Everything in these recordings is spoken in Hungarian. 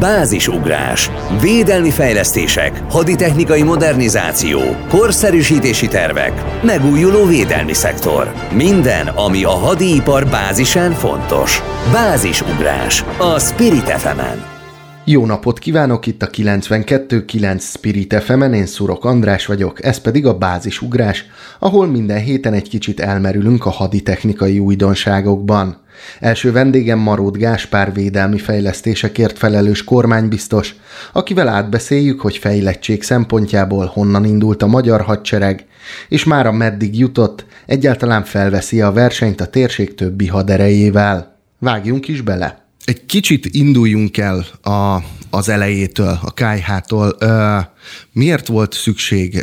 Bázisugrás, védelmi fejlesztések, haditechnikai modernizáció, korszerűsítési tervek, megújuló védelmi szektor. Minden, ami a hadipar bázisán fontos. Bázisugrás a Spirit fm -en. Jó napot kívánok, itt a 92.9 Spirit fm én Szurok András vagyok, ez pedig a Bázisugrás, ahol minden héten egy kicsit elmerülünk a haditechnikai újdonságokban. Első vendégem Marót Gáspár védelmi fejlesztésekért felelős kormánybiztos, akivel átbeszéljük, hogy fejlettség szempontjából honnan indult a magyar hadsereg, és mára meddig jutott, egyáltalán felveszi a versenyt a térség többi haderejével. Vágjunk is bele! Egy kicsit induljunk el a, az elejétől, a KH-tól. Miért volt szükség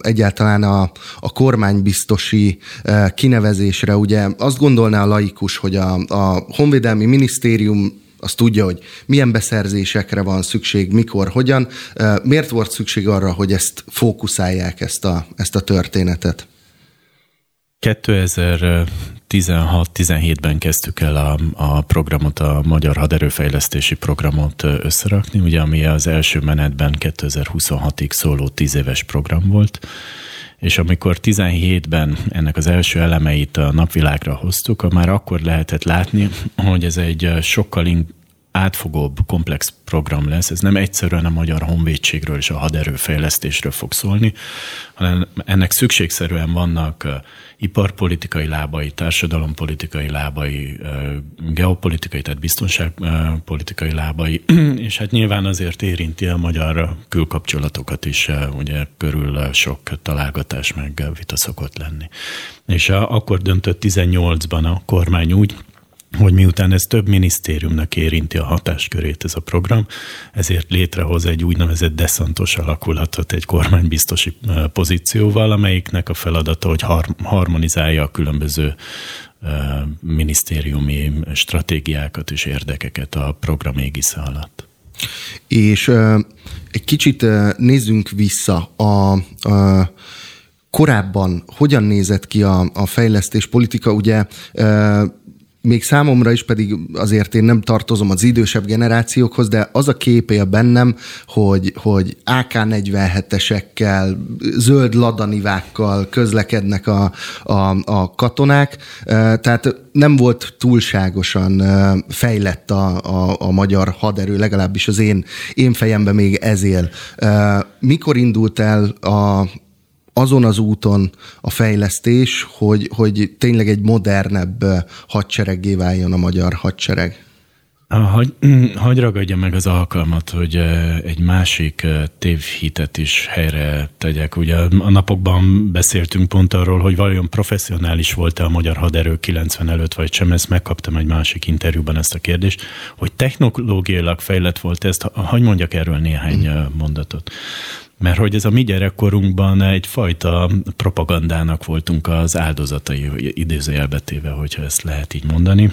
egyáltalán a, a kormánybiztosi kinevezésre? Ugye azt gondolná a laikus, hogy a, a Honvédelmi Minisztérium azt tudja, hogy milyen beszerzésekre van szükség, mikor, hogyan. Miért volt szükség arra, hogy ezt fókuszálják, ezt a, ezt a történetet? 2016-17-ben kezdtük el a, a programot, a Magyar Haderőfejlesztési Programot összerakni, ugye ami az első menetben 2026-ig szóló 10 éves program volt, és amikor 17-ben ennek az első elemeit a napvilágra hoztuk, már akkor lehetett látni, hogy ez egy sokkal átfogóbb, komplex program lesz. Ez nem egyszerűen a magyar honvédségről és a haderőfejlesztésről fog szólni, hanem ennek szükségszerűen vannak iparpolitikai lábai, társadalompolitikai lábai, geopolitikai, tehát biztonságpolitikai lábai, és hát nyilván azért érinti a magyar külkapcsolatokat is, ugye körül sok találgatás meg vita szokott lenni. És akkor döntött 18-ban a kormány úgy, hogy miután ez több minisztériumnak érinti a hatáskörét ez a program, ezért létrehoz egy úgynevezett deszantos alakulatot egy kormánybiztosi pozícióval, amelyiknek a feladata, hogy harmonizálja a különböző minisztériumi stratégiákat és érdekeket a program égisze alatt. És egy kicsit nézzünk vissza a, a korábban hogyan nézett ki a, a fejlesztés politika, ugye még számomra is pedig azért én nem tartozom az idősebb generációkhoz, de az a kép él bennem, hogy, hogy AK-47-esekkel, zöld ladanivákkal közlekednek a, a, a katonák, tehát nem volt túlságosan fejlett a, a, a magyar haderő, legalábbis az én, én fejemben még ez él. Mikor indult el a, azon az úton a fejlesztés, hogy, hogy tényleg egy modernebb hadsereggé váljon a magyar hadsereg? Hagy, hagy ragadja meg az alkalmat, hogy egy másik tévhitet is helyre tegyek. Ugye a napokban beszéltünk pont arról, hogy vajon professzionális volt-e a magyar haderő 90 előtt, vagy sem. Ezt megkaptam egy másik interjúban ezt a kérdést, hogy technológiailag fejlett volt ezt. Hagy mondjak erről néhány mondatot. Mert hogy ez a mi gyerekkorunkban egyfajta propagandának voltunk az áldozatai, idézőjelbetéve, hogyha ezt lehet így mondani.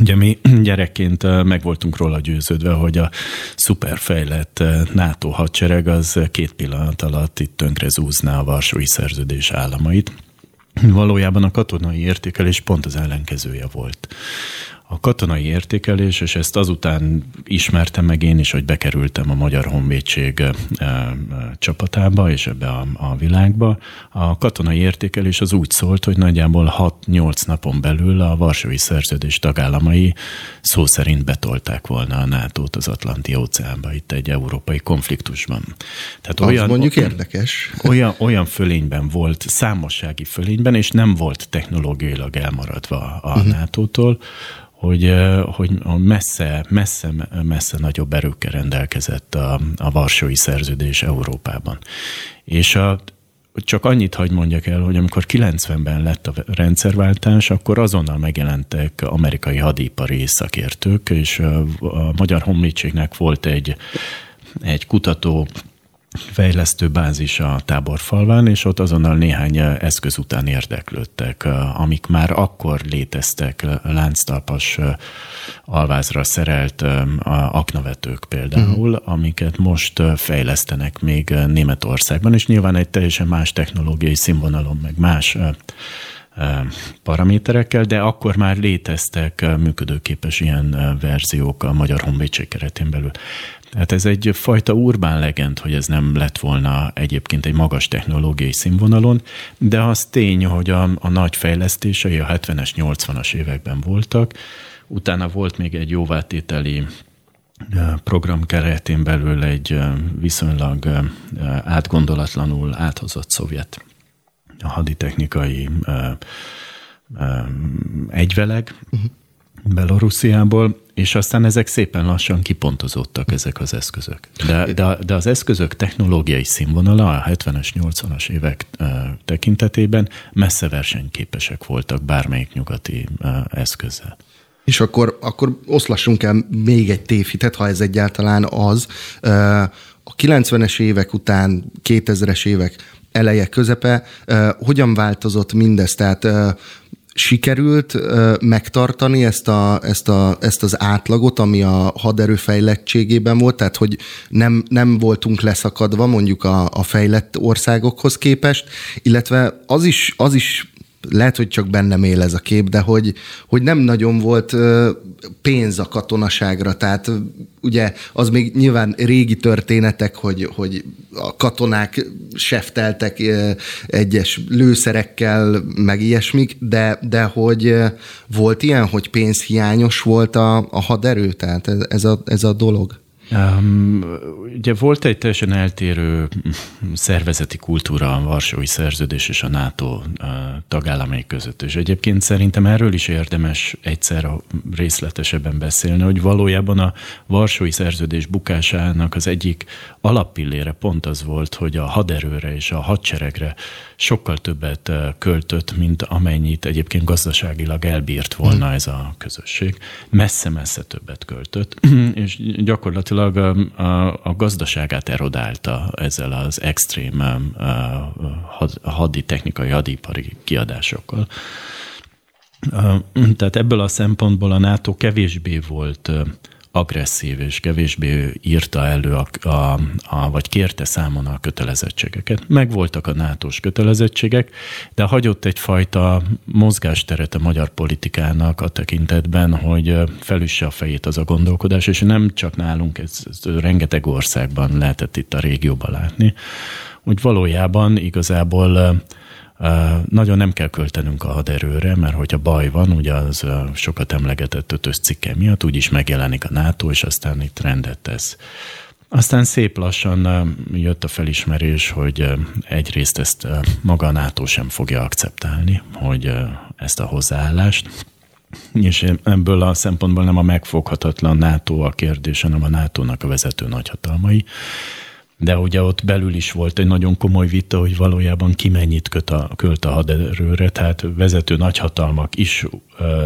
Ugye mi gyerekként meg voltunk róla győződve, hogy a szuperfejlett NATO hadsereg az két pillanat alatt itt tönkre zúzná a Varsói Szerződés államait. Valójában a katonai értékelés pont az ellenkezője volt a katonai értékelés, és ezt azután ismertem meg én is, hogy bekerültem a Magyar Honvédség csapatába és ebbe a, a világba. A katonai értékelés az úgy szólt, hogy nagyjából 6-8 napon belül a Varsói Szerződés tagállamai szó szerint betolták volna a nato az Atlanti óceánba, itt egy európai konfliktusban. Tehát az olyan, mondjuk érdekes. Olyan, olyan fölényben volt, számossági fölényben, és nem volt technológiailag elmaradva a uh-huh. NATO-tól, hogy, hogy messze, messze, messze nagyobb erőkkel rendelkezett a, a Varsói Szerződés Európában. És a, csak annyit hagy mondjak el, hogy amikor 90-ben lett a rendszerváltás, akkor azonnal megjelentek amerikai hadipari szakértők, és a Magyar Honvédségnek volt egy, egy kutató fejlesztő bázis a táborfalván, és ott azonnal néhány eszköz után érdeklődtek, amik már akkor léteztek, lánctalpas alvázra szerelt aknavetők például, uh-huh. amiket most fejlesztenek még Németországban, és nyilván egy teljesen más technológiai színvonalon, meg más paraméterekkel, de akkor már léteztek működőképes ilyen verziók a Magyar Honvédség keretén belül. Tehát ez egy fajta urbán legend, hogy ez nem lett volna egyébként egy magas technológiai színvonalon, de az tény, hogy a, a nagy fejlesztései a 70-es, 80-as években voltak, utána volt még egy jóvátételi program keretén belül egy viszonylag átgondolatlanul áthozott szovjet haditechnikai egyveleg uh-huh. Belorussziából, és aztán ezek szépen lassan kipontozódtak ezek az eszközök. De, de, de az eszközök technológiai színvonala a 70-es, 80-as évek tekintetében messze versenyképesek voltak bármelyik nyugati eszközzel. És akkor, akkor oszlassunk el még egy tévhitet, ha ez egyáltalán az. A 90-es évek után, 2000-es évek eleje, közepe, hogyan változott mindez? Tehát sikerült megtartani ezt, a, ezt, a, ezt az átlagot, ami a haderő fejlettségében volt, tehát hogy nem, nem voltunk leszakadva mondjuk a, a fejlett országokhoz képest, illetve az is, az is lehet, hogy csak bennem él ez a kép, de hogy, hogy nem nagyon volt pénz a katonaságra, tehát ugye az még nyilván régi történetek, hogy, hogy a katonák sefteltek egyes lőszerekkel, meg ilyesmik, de, de hogy volt ilyen, hogy pénzhiányos volt a, a haderő, tehát ez, a, ez a dolog? Um, ugye volt egy teljesen eltérő szervezeti kultúra a Varsói Szerződés és a NATO tagállamai között, és egyébként szerintem erről is érdemes egyszer részletesebben beszélni, hogy valójában a Varsói Szerződés bukásának az egyik alappillére pont az volt, hogy a haderőre és a hadseregre sokkal többet költött, mint amennyit egyébként gazdaságilag elbírt volna ez a közösség. Messze-messze többet költött, és gyakorlatilag gyakorlatilag a, a, a gazdaságát erodálta ezzel az extrém had, hadi technikai, hadipari kiadásokkal. Tehát ebből a szempontból a NATO kevésbé volt agresszív és kevésbé írta elő, a, a, a, vagy kérte számon a kötelezettségeket. Megvoltak a nato kötelezettségek, de hagyott egyfajta mozgásteret a magyar politikának a tekintetben, hogy felüsse a fejét az a gondolkodás, és nem csak nálunk, ez, ez rengeteg országban lehetett itt a régióban látni, hogy valójában igazából nagyon nem kell költenünk a haderőre, mert hogyha baj van, ugye az sokat emlegetett ötös cikke miatt úgyis megjelenik a NATO, és aztán itt rendet tesz. Aztán szép lassan jött a felismerés, hogy egyrészt ezt maga a NATO sem fogja akceptálni, hogy ezt a hozzáállást, és ebből a szempontból nem a megfoghatatlan NATO a kérdés, hanem a NATO-nak a vezető nagyhatalmai de ugye ott belül is volt egy nagyon komoly vita, hogy valójában ki mennyit köt a, költ a haderőre, tehát vezető nagyhatalmak is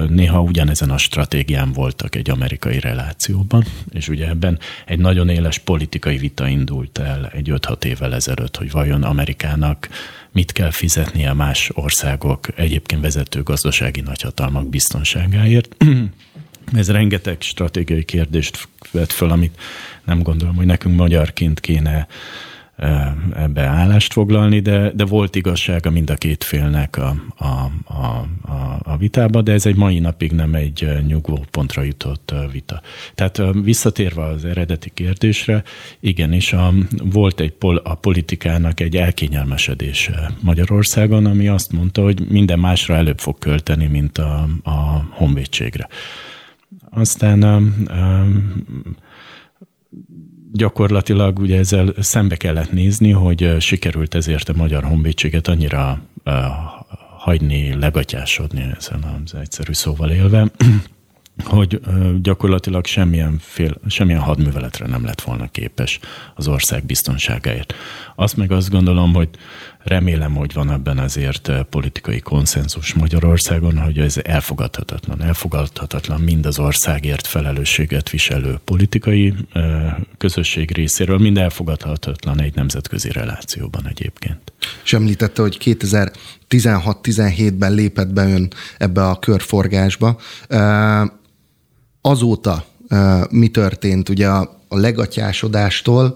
néha ugyanezen a stratégián voltak egy amerikai relációban, és ugye ebben egy nagyon éles politikai vita indult el egy 5-6 évvel ezelőtt, hogy vajon Amerikának mit kell fizetnie más országok egyébként vezető gazdasági nagyhatalmak biztonságáért. Ez rengeteg stratégiai kérdést vett föl, amit nem gondolom, hogy nekünk magyarként kéne ebbe állást foglalni, de, de volt igazsága mind a két félnek a, a, a, a, a vitába, de ez egy mai napig nem egy nyugvó pontra jutott vita. Tehát visszatérve az eredeti kérdésre, igenis a, volt egy pol, a politikának egy elkényelmesedése Magyarországon, ami azt mondta, hogy minden másra előbb fog költeni, mint a, a honvédségre. Aztán gyakorlatilag ugye ezzel szembe kellett nézni, hogy sikerült ezért a Magyar Honvédséget annyira hagyni, legatyásodni ezen az egyszerű szóval élve, hogy gyakorlatilag semmilyen, fél, semmilyen hadműveletre nem lett volna képes az ország biztonságáért. Azt meg azt gondolom, hogy remélem, hogy van ebben azért politikai konszenzus Magyarországon, hogy ez elfogadhatatlan. Elfogadhatatlan mind az országért felelősséget viselő politikai közösség részéről, mind elfogadhatatlan egy nemzetközi relációban egyébként. És említette, hogy 2016-17-ben lépett be ön ebbe a körforgásba azóta mi történt? Ugye a legatyásodástól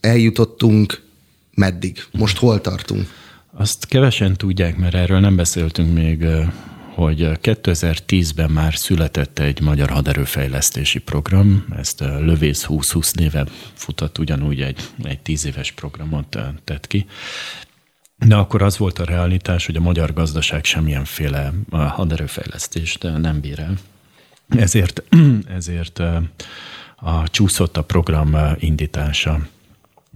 eljutottunk meddig? Most hol tartunk? Azt kevesen tudják, mert erről nem beszéltünk még, hogy 2010-ben már született egy magyar haderőfejlesztési program, ezt a Lövész 2020 néve futott ugyanúgy egy, egy tíz éves programot tett ki. De akkor az volt a realitás, hogy a magyar gazdaság semmilyenféle haderőfejlesztést nem bír el. Ezért, ezért a, csúszott a program indítása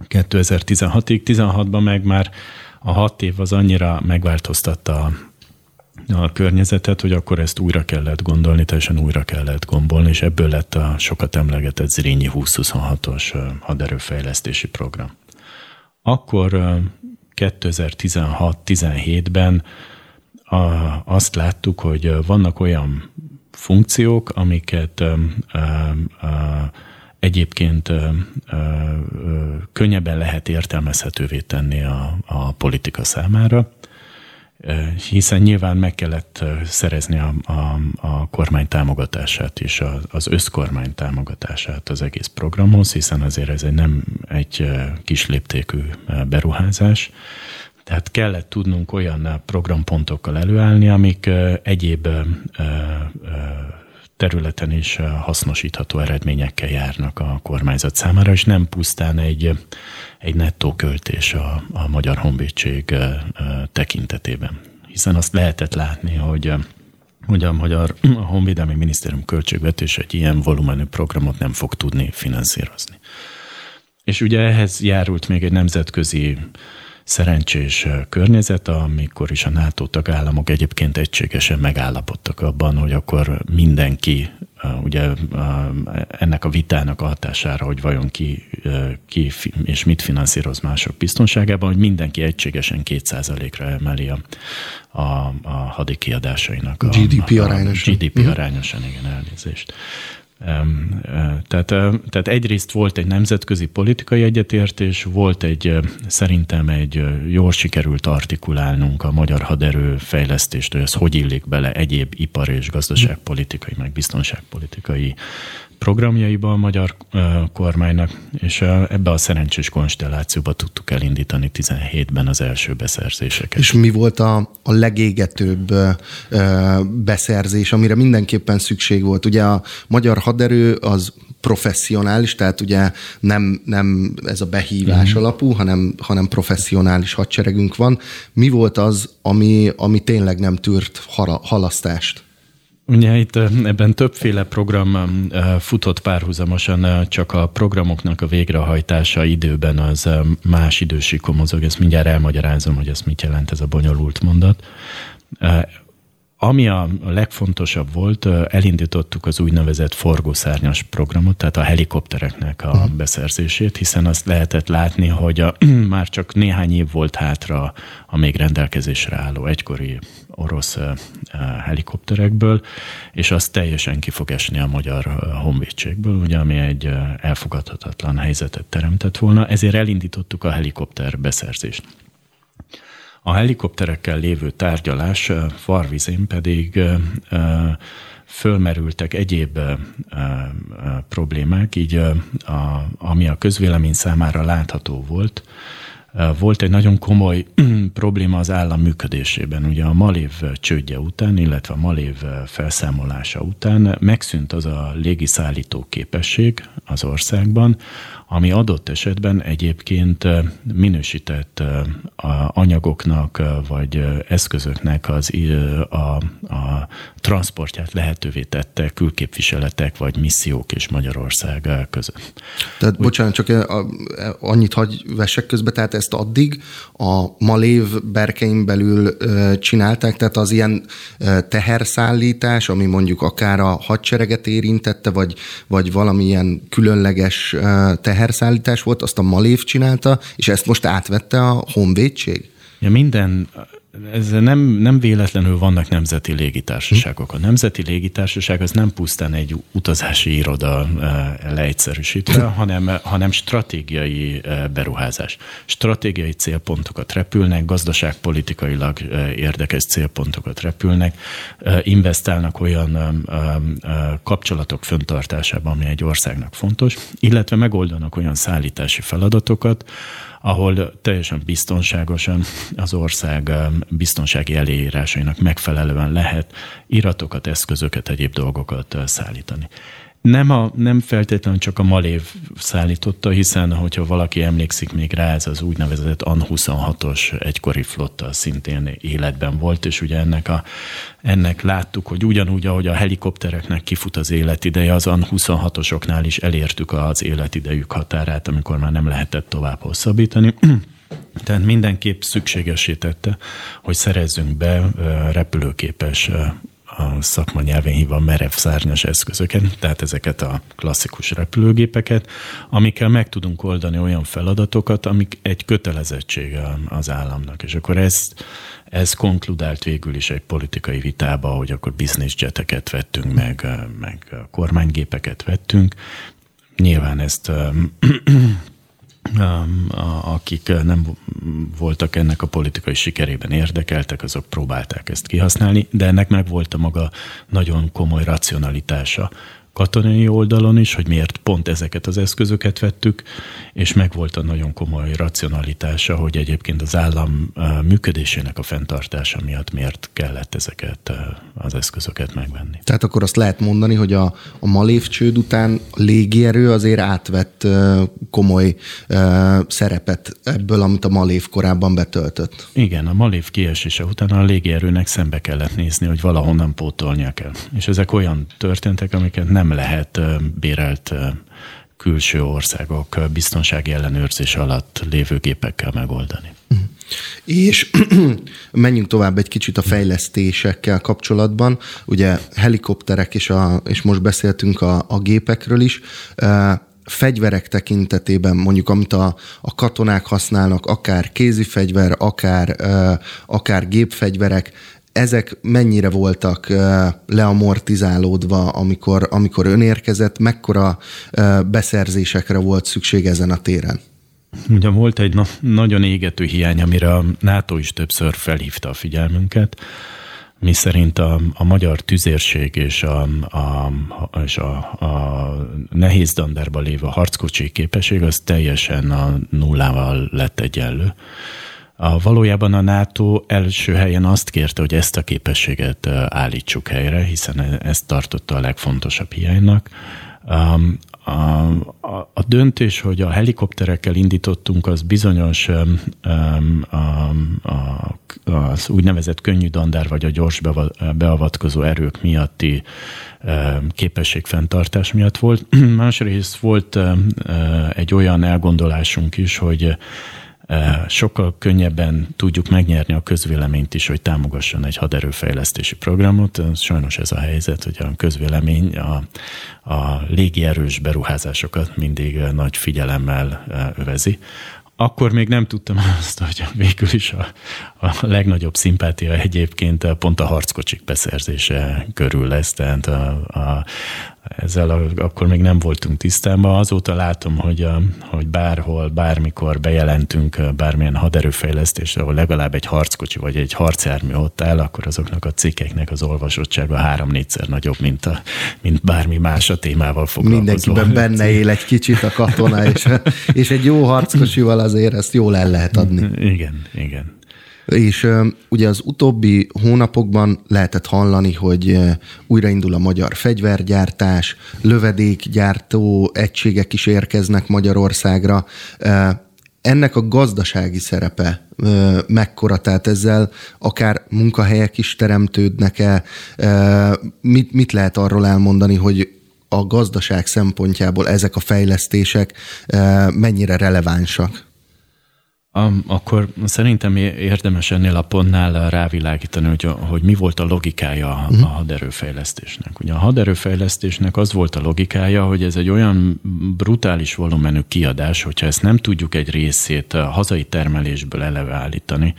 2016-ig. 16-ban meg már a hat év az annyira megváltoztatta a környezetet, hogy akkor ezt újra kellett gondolni, teljesen újra kellett gombolni, és ebből lett a sokat emlegetett Zrínyi 2026-os haderőfejlesztési program. Akkor 2016-17-ben azt láttuk, hogy vannak olyan funkciók, amiket egyébként könnyebben lehet értelmezhetővé tenni a, a politika számára, hiszen nyilván meg kellett szerezni a, a, a kormány támogatását is, az összkormány támogatását az egész programhoz, hiszen azért ez egy nem egy kis léptékű beruházás. Tehát kellett tudnunk olyan programpontokkal előállni, amik egyéb területen is hasznosítható eredményekkel járnak a kormányzat számára, és nem pusztán egy, egy nettó költés a, a Magyar Honvédség tekintetében. Hiszen azt lehetett látni, hogy hogy a Magyar a Honvédelmi Minisztérium költségvetés egy ilyen volumenű programot nem fog tudni finanszírozni. És ugye ehhez járult még egy nemzetközi szerencsés környezet, amikor is a NATO tagállamok egyébként egységesen megállapodtak abban, hogy akkor mindenki, ugye ennek a vitának a hatására, hogy vajon ki, ki és mit finanszíroz mások biztonságában, hogy mindenki egységesen 2%-ra emeli a, a, a hadikiadásainak. A, GDP arányosan. GDP uh-huh. arányosan, igen, elnézést. Tehát, tehát egyrészt volt egy nemzetközi politikai egyetértés, volt egy szerintem egy jól sikerült artikulálnunk a magyar haderő fejlesztést, hogy ez hogy illik bele egyéb ipar és gazdaságpolitikai, meg biztonságpolitikai programjaiba a magyar kormánynak, és ebbe a szerencsés konstellációba tudtuk elindítani 17-ben az első beszerzéseket. És mi volt a, a legégetőbb beszerzés, amire mindenképpen szükség volt? Ugye a magyar haderő az professzionális, tehát ugye nem, nem ez a behívás mm. alapú, hanem, hanem professzionális hadseregünk van. Mi volt az, ami, ami tényleg nem tűrt halasztást? Ugye itt ebben többféle program futott párhuzamosan, csak a programoknak a végrehajtása időben az más idősíkon mozog. Ezt mindjárt elmagyarázom, hogy ez mit jelent ez a bonyolult mondat. Ami a legfontosabb volt, elindítottuk az úgynevezett forgószárnyas programot, tehát a helikoptereknek a uh-huh. beszerzését, hiszen azt lehetett látni, hogy a, már csak néhány év volt hátra a még rendelkezésre álló egykori orosz helikopterekből, és az teljesen ki fog esni a magyar honvédségből, ugye, ami egy elfogadhatatlan helyzetet teremtett volna, ezért elindítottuk a helikopter beszerzést. A helikopterekkel lévő tárgyalás Farvizén pedig fölmerültek egyéb problémák, így a, ami a közvélemény számára látható volt, volt egy nagyon komoly probléma az állam működésében. Ugye a Malév csődje után, illetve a Malév felszámolása után megszűnt az a légiszállító képesség az országban, ami adott esetben egyébként minősített anyagoknak vagy eszközöknek az a, a transportját lehetővé tette külképviseletek vagy missziók és Magyarország között. Tehát Úgy, bocsánat, csak annyit hagy vessek közbe, tehát ezt addig a Malév berkein belül csinálták, tehát az ilyen teherszállítás, ami mondjuk akár a hadsereget érintette, vagy, vagy valamilyen különleges teher teherszállítás volt, azt a Malév csinálta, és ezt most átvette a honvédség? Ja, minden, ez nem, nem véletlenül vannak nemzeti légitársaságok. A nemzeti légitársaság az nem pusztán egy utazási iroda eh, leegyszerűsítve, hanem, hanem stratégiai eh, beruházás. Stratégiai célpontokat repülnek, gazdaságpolitikailag eh, érdekes célpontokat repülnek, investálnak olyan kapcsolatok föntartásába, ami egy országnak fontos, illetve megoldanak olyan szállítási feladatokat, ahol teljesen biztonságosan az ország biztonsági elírásainak megfelelően lehet iratokat, eszközöket, egyéb dolgokat szállítani. Nem, a, nem feltétlenül csak a Malév szállította, hiszen hogyha valaki emlékszik még rá, ez az úgynevezett AN-26-os egykori flotta szintén életben volt, és ugye ennek, a, ennek láttuk, hogy ugyanúgy, ahogy a helikoptereknek kifut az életideje, az AN-26-osoknál is elértük az életidejük határát, amikor már nem lehetett tovább hosszabbítani. Tehát mindenképp szükségesítette, hogy szerezzünk be repülőképes a szakma nyelvén hívva merev szárnyas eszközöket, tehát ezeket a klasszikus repülőgépeket, amikkel meg tudunk oldani olyan feladatokat, amik egy kötelezettsége az államnak. És akkor ezt, ez konkludált végül is egy politikai vitába, hogy akkor business jeteket vettünk meg, meg kormánygépeket vettünk. Nyilván ezt akik nem voltak ennek a politikai sikerében érdekeltek, azok próbálták ezt kihasználni, de ennek meg volt a maga nagyon komoly racionalitása, katonai oldalon is, hogy miért pont ezeket az eszközöket vettük, és megvolt a nagyon komoly racionalitása, hogy egyébként az állam működésének a fenntartása miatt miért kellett ezeket az eszközöket megvenni. Tehát akkor azt lehet mondani, hogy a, a Malév csőd után a légierő azért átvett komoly szerepet ebből, amit a Malév korábban betöltött. Igen, a Malév kiesése után a légierőnek szembe kellett nézni, hogy valahonnan pótolnia kell. És ezek olyan történtek, amiket nem nem lehet bérelt külső országok biztonsági ellenőrzés alatt lévő gépekkel megoldani. És menjünk tovább egy kicsit a fejlesztésekkel kapcsolatban. Ugye helikopterek, és, a, és most beszéltünk a, a gépekről is. Fegyverek tekintetében, mondjuk amit a, a katonák használnak, akár kézi fegyver, akár, akár gépfegyverek, ezek mennyire voltak leamortizálódva, amikor, amikor ön érkezett, mekkora beszerzésekre volt szükség ezen a téren? Ugye volt egy na- nagyon égető hiány, amire a NATO is többször felhívta a figyelmünket, mi szerint a, a magyar tüzérség és a, a, és a, a nehéz dandárban lévő harckocsi képesség az teljesen a nullával lett egyenlő. A, valójában a NATO első helyen azt kérte, hogy ezt a képességet állítsuk helyre, hiszen e, ezt tartotta a legfontosabb hiánynak. Um, a, a, a döntés, hogy a helikopterekkel indítottunk, az bizonyos um, um, a, az úgynevezett könnyű dandár vagy a gyors beavatkozó erők miatti um, képességfenntartás miatt volt. Másrészt volt egy olyan elgondolásunk is, hogy sokkal könnyebben tudjuk megnyerni a közvéleményt is, hogy támogasson egy haderőfejlesztési programot. Sajnos ez a helyzet, hogy a közvélemény a, a légierős beruházásokat mindig nagy figyelemmel övezi. Akkor még nem tudtam azt, hogy végül is a, a legnagyobb szimpátia egyébként pont a harckocsik beszerzése körül lesz, tehát a, a, ezzel akkor még nem voltunk tisztában. Azóta látom, hogy, a, hogy bárhol, bármikor bejelentünk bármilyen haderőfejlesztést, ahol legalább egy harckocsi vagy egy harcjármű ott áll, akkor azoknak a cikkeknek az olvasottsága három-négyszer nagyobb, mint, a, mint bármi más a témával foglalkozó. Mindenkiben benne él egy kicsit a katona, és, és egy jó harckocsival azért ezt jól el lehet adni. Igen, igen. És ugye az utóbbi hónapokban lehetett hallani, hogy újraindul a magyar fegyvergyártás, lövedékgyártó egységek is érkeznek Magyarországra. Ennek a gazdasági szerepe mekkora, tehát ezzel akár munkahelyek is teremtődnek-e? Mit, mit lehet arról elmondani, hogy a gazdaság szempontjából ezek a fejlesztések mennyire relevánsak? Akkor szerintem érdemes ennél a pontnál rávilágítani, hogy, hogy mi volt a logikája a, uh-huh. a haderőfejlesztésnek. Ugye a haderőfejlesztésnek az volt a logikája, hogy ez egy olyan brutális volumenű kiadás, hogyha ezt nem tudjuk egy részét a hazai termelésből eleve állítani,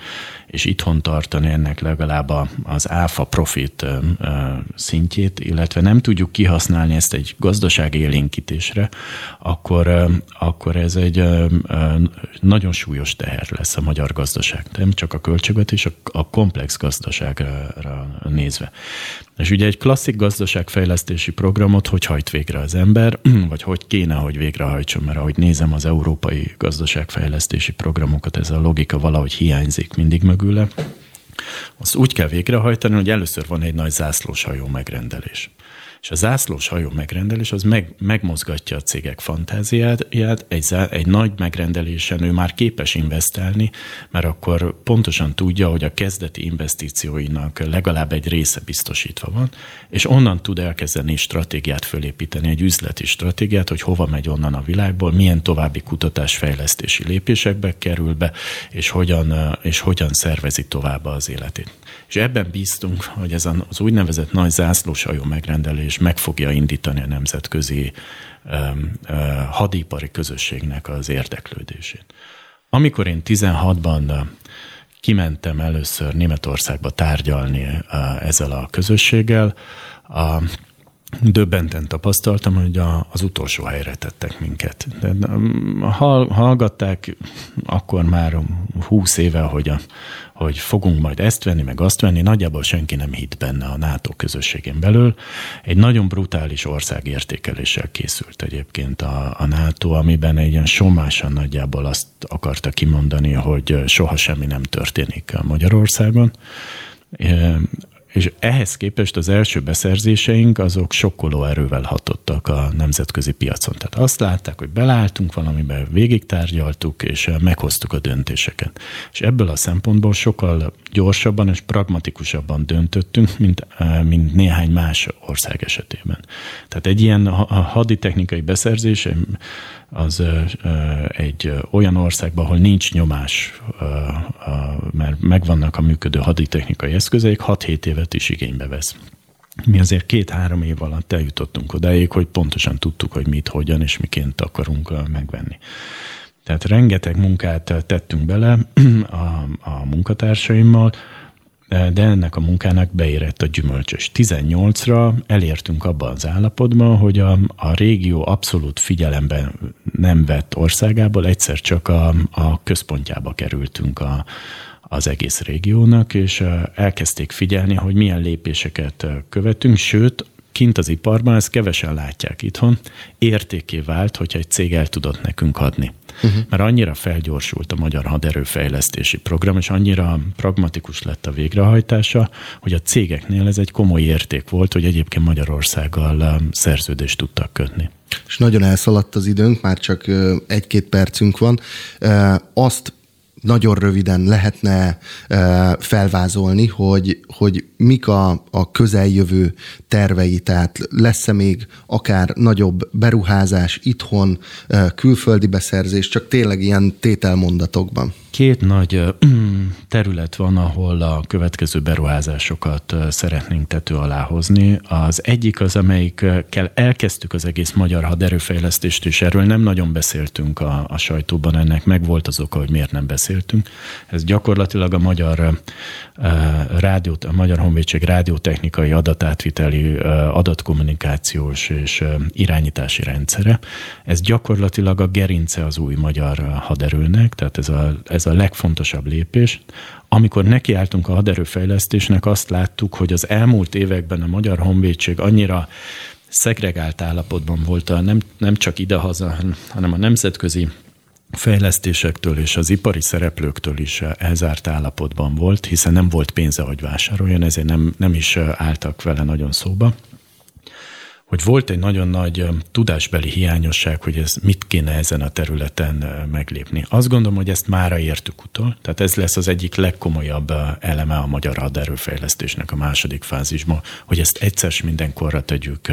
és itthon tartani ennek legalább az áfa profit szintjét, illetve nem tudjuk kihasználni ezt egy gazdaság élénkítésre, akkor, akkor ez egy nagyon súlyos teher lesz a magyar gazdaság. Nem csak a költségvetés, a komplex gazdaságra nézve. És ugye egy klasszik gazdaságfejlesztési programot hogy hajt végre az ember, vagy hogy kéne, hogy végrehajtson, mert ahogy nézem az európai gazdaságfejlesztési programokat, ez a logika valahogy hiányzik mindig mögüle. Azt úgy kell végrehajtani, hogy először van egy nagy zászlós hajó megrendelés. És a zászlós hajó megrendelés az meg, megmozgatja a cégek fantáziát, egy, egy nagy megrendelésen ő már képes investálni, mert akkor pontosan tudja, hogy a kezdeti investícióinak legalább egy része biztosítva van, és onnan tud elkezdeni stratégiát fölépíteni, egy üzleti stratégiát, hogy hova megy onnan a világból, milyen további kutatásfejlesztési lépésekbe kerül be, és hogyan, és hogyan szervezi tovább az életét. És ebben bíztunk, hogy ez az úgynevezett nagy zászlóshajó megrendelés meg fogja indítani a nemzetközi hadipari közösségnek az érdeklődését. Amikor én 16-ban kimentem először Németországba tárgyalni ezzel a közösséggel, döbbenten tapasztaltam, hogy a, az utolsó helyre tettek minket. De, hallgatták akkor már 20 éve, hogy, a, hogy fogunk majd ezt venni, meg azt venni, nagyjából senki nem hitt benne a NATO közösségén belül. Egy nagyon brutális országértékeléssel készült egyébként a, a NATO, amiben egy ilyen somásan nagyjából azt akarta kimondani, hogy soha semmi nem történik Magyarországon és ehhez képest az első beszerzéseink azok sokkoló erővel hatottak a nemzetközi piacon. Tehát azt látták, hogy belálltunk valamiben, végig tárgyaltuk, és meghoztuk a döntéseket. És ebből a szempontból sokkal gyorsabban és pragmatikusabban döntöttünk, mint, eh, mint néhány más ország esetében. Tehát egy ilyen haditechnikai beszerzés az egy olyan országban, ahol nincs nyomás, mert megvannak a működő haditechnikai eszközeik, 6-7 évet is igénybe vesz. Mi azért két-három év alatt eljutottunk odáig, hogy pontosan tudtuk, hogy mit, hogyan és miként akarunk megvenni. Tehát rengeteg munkát tettünk bele a, a munkatársaimmal, de ennek a munkának beérett a gyümölcsös. 18-ra elértünk abban az állapotban, hogy a, a régió abszolút figyelemben nem vett országából egyszer csak a, a központjába kerültünk a, az egész régiónak, és elkezdték figyelni, hogy milyen lépéseket követünk, sőt, kint az iparban, ezt kevesen látják itthon, értéké vált, hogyha egy cég el tudott nekünk adni. Uh-huh. Mert annyira felgyorsult a magyar haderőfejlesztési program, és annyira pragmatikus lett a végrehajtása, hogy a cégeknél ez egy komoly érték volt, hogy egyébként Magyarországgal szerződést tudtak kötni. És nagyon elszaladt az időnk, már csak egy-két percünk van. Azt nagyon röviden lehetne felvázolni, hogy, hogy mik a, a közeljövő tervei, tehát lesz-e még akár nagyobb beruházás itthon, külföldi beszerzés, csak tényleg ilyen tételmondatokban. Két nagy terület van, ahol a következő beruházásokat szeretnénk tető alá hozni. Az egyik az, amelyikkel elkezdtük az egész magyar haderőfejlesztést, és erről nem nagyon beszéltünk a, a sajtóban, ennek meg volt az oka, hogy miért nem beszéltünk. Ez gyakorlatilag a magyar rádiót, a Magyar Honvédség rádiótechnikai adatátviteli adatkommunikációs és irányítási rendszere. Ez gyakorlatilag a gerince az új magyar haderőnek, tehát ez a, ez a legfontosabb lépés. Amikor nekiálltunk a haderőfejlesztésnek, azt láttuk, hogy az elmúlt években a Magyar Honvédség annyira szegregált állapotban volt, a nem, nem csak idehaza, hanem a nemzetközi fejlesztésektől és az ipari szereplőktől is elzárt állapotban volt, hiszen nem volt pénze, hogy vásároljon, ezért nem, nem is álltak vele nagyon szóba hogy volt egy nagyon nagy tudásbeli hiányosság, hogy ez mit kéne ezen a területen meglépni. Azt gondolom, hogy ezt mára értük utol, tehát ez lesz az egyik legkomolyabb eleme a magyar haderőfejlesztésnek a második fázisban, hogy ezt egyszer mindenkorra tegyük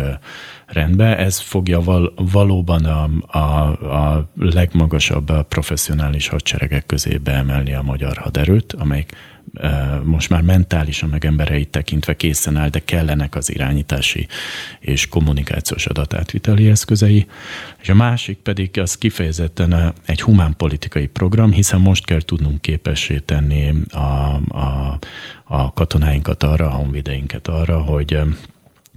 rendbe. Ez fogja val- valóban a, a, a legmagasabb professzionális hadseregek közé beemelni a magyar haderőt, amelyik most már mentálisan, meg embereit tekintve készen áll, de kellenek az irányítási és kommunikációs adatátviteli eszközei. És a másik pedig az kifejezetten egy humánpolitikai program, hiszen most kell tudnunk képessé tenni a, a, a katonáinkat arra, a honvideinket arra, hogy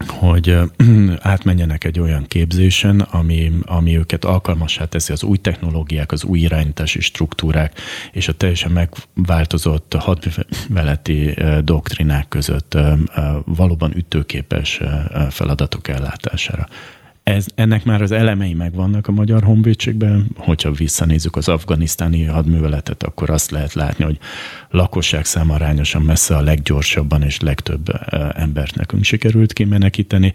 hogy átmenjenek egy olyan képzésen, ami, ami őket alkalmassá teszi az új technológiák, az új irányítási struktúrák és a teljesen megváltozott hadműveleti doktrinák között valóban ütőképes feladatok ellátására. Ez, ennek már az elemei megvannak a magyar honvédségben, hogyha visszanézzük az afganisztáni hadműveletet, akkor azt lehet látni, hogy lakosság számarányosan messze a leggyorsabban és legtöbb embert nekünk sikerült kimenekíteni,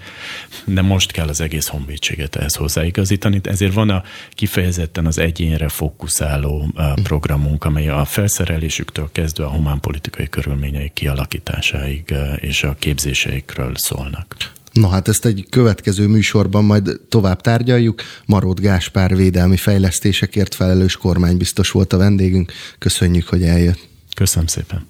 de most kell az egész honvédséget ehhez hozzáigazítani. Ezért van a kifejezetten az egyénre fókuszáló programunk, amely a felszerelésüktől kezdve a humánpolitikai körülményeik kialakításáig és a képzéseikről szólnak. Na hát ezt egy következő műsorban majd tovább tárgyaljuk. Marót Gáspár védelmi fejlesztésekért felelős kormánybiztos volt a vendégünk. Köszönjük, hogy eljött. Köszönöm szépen.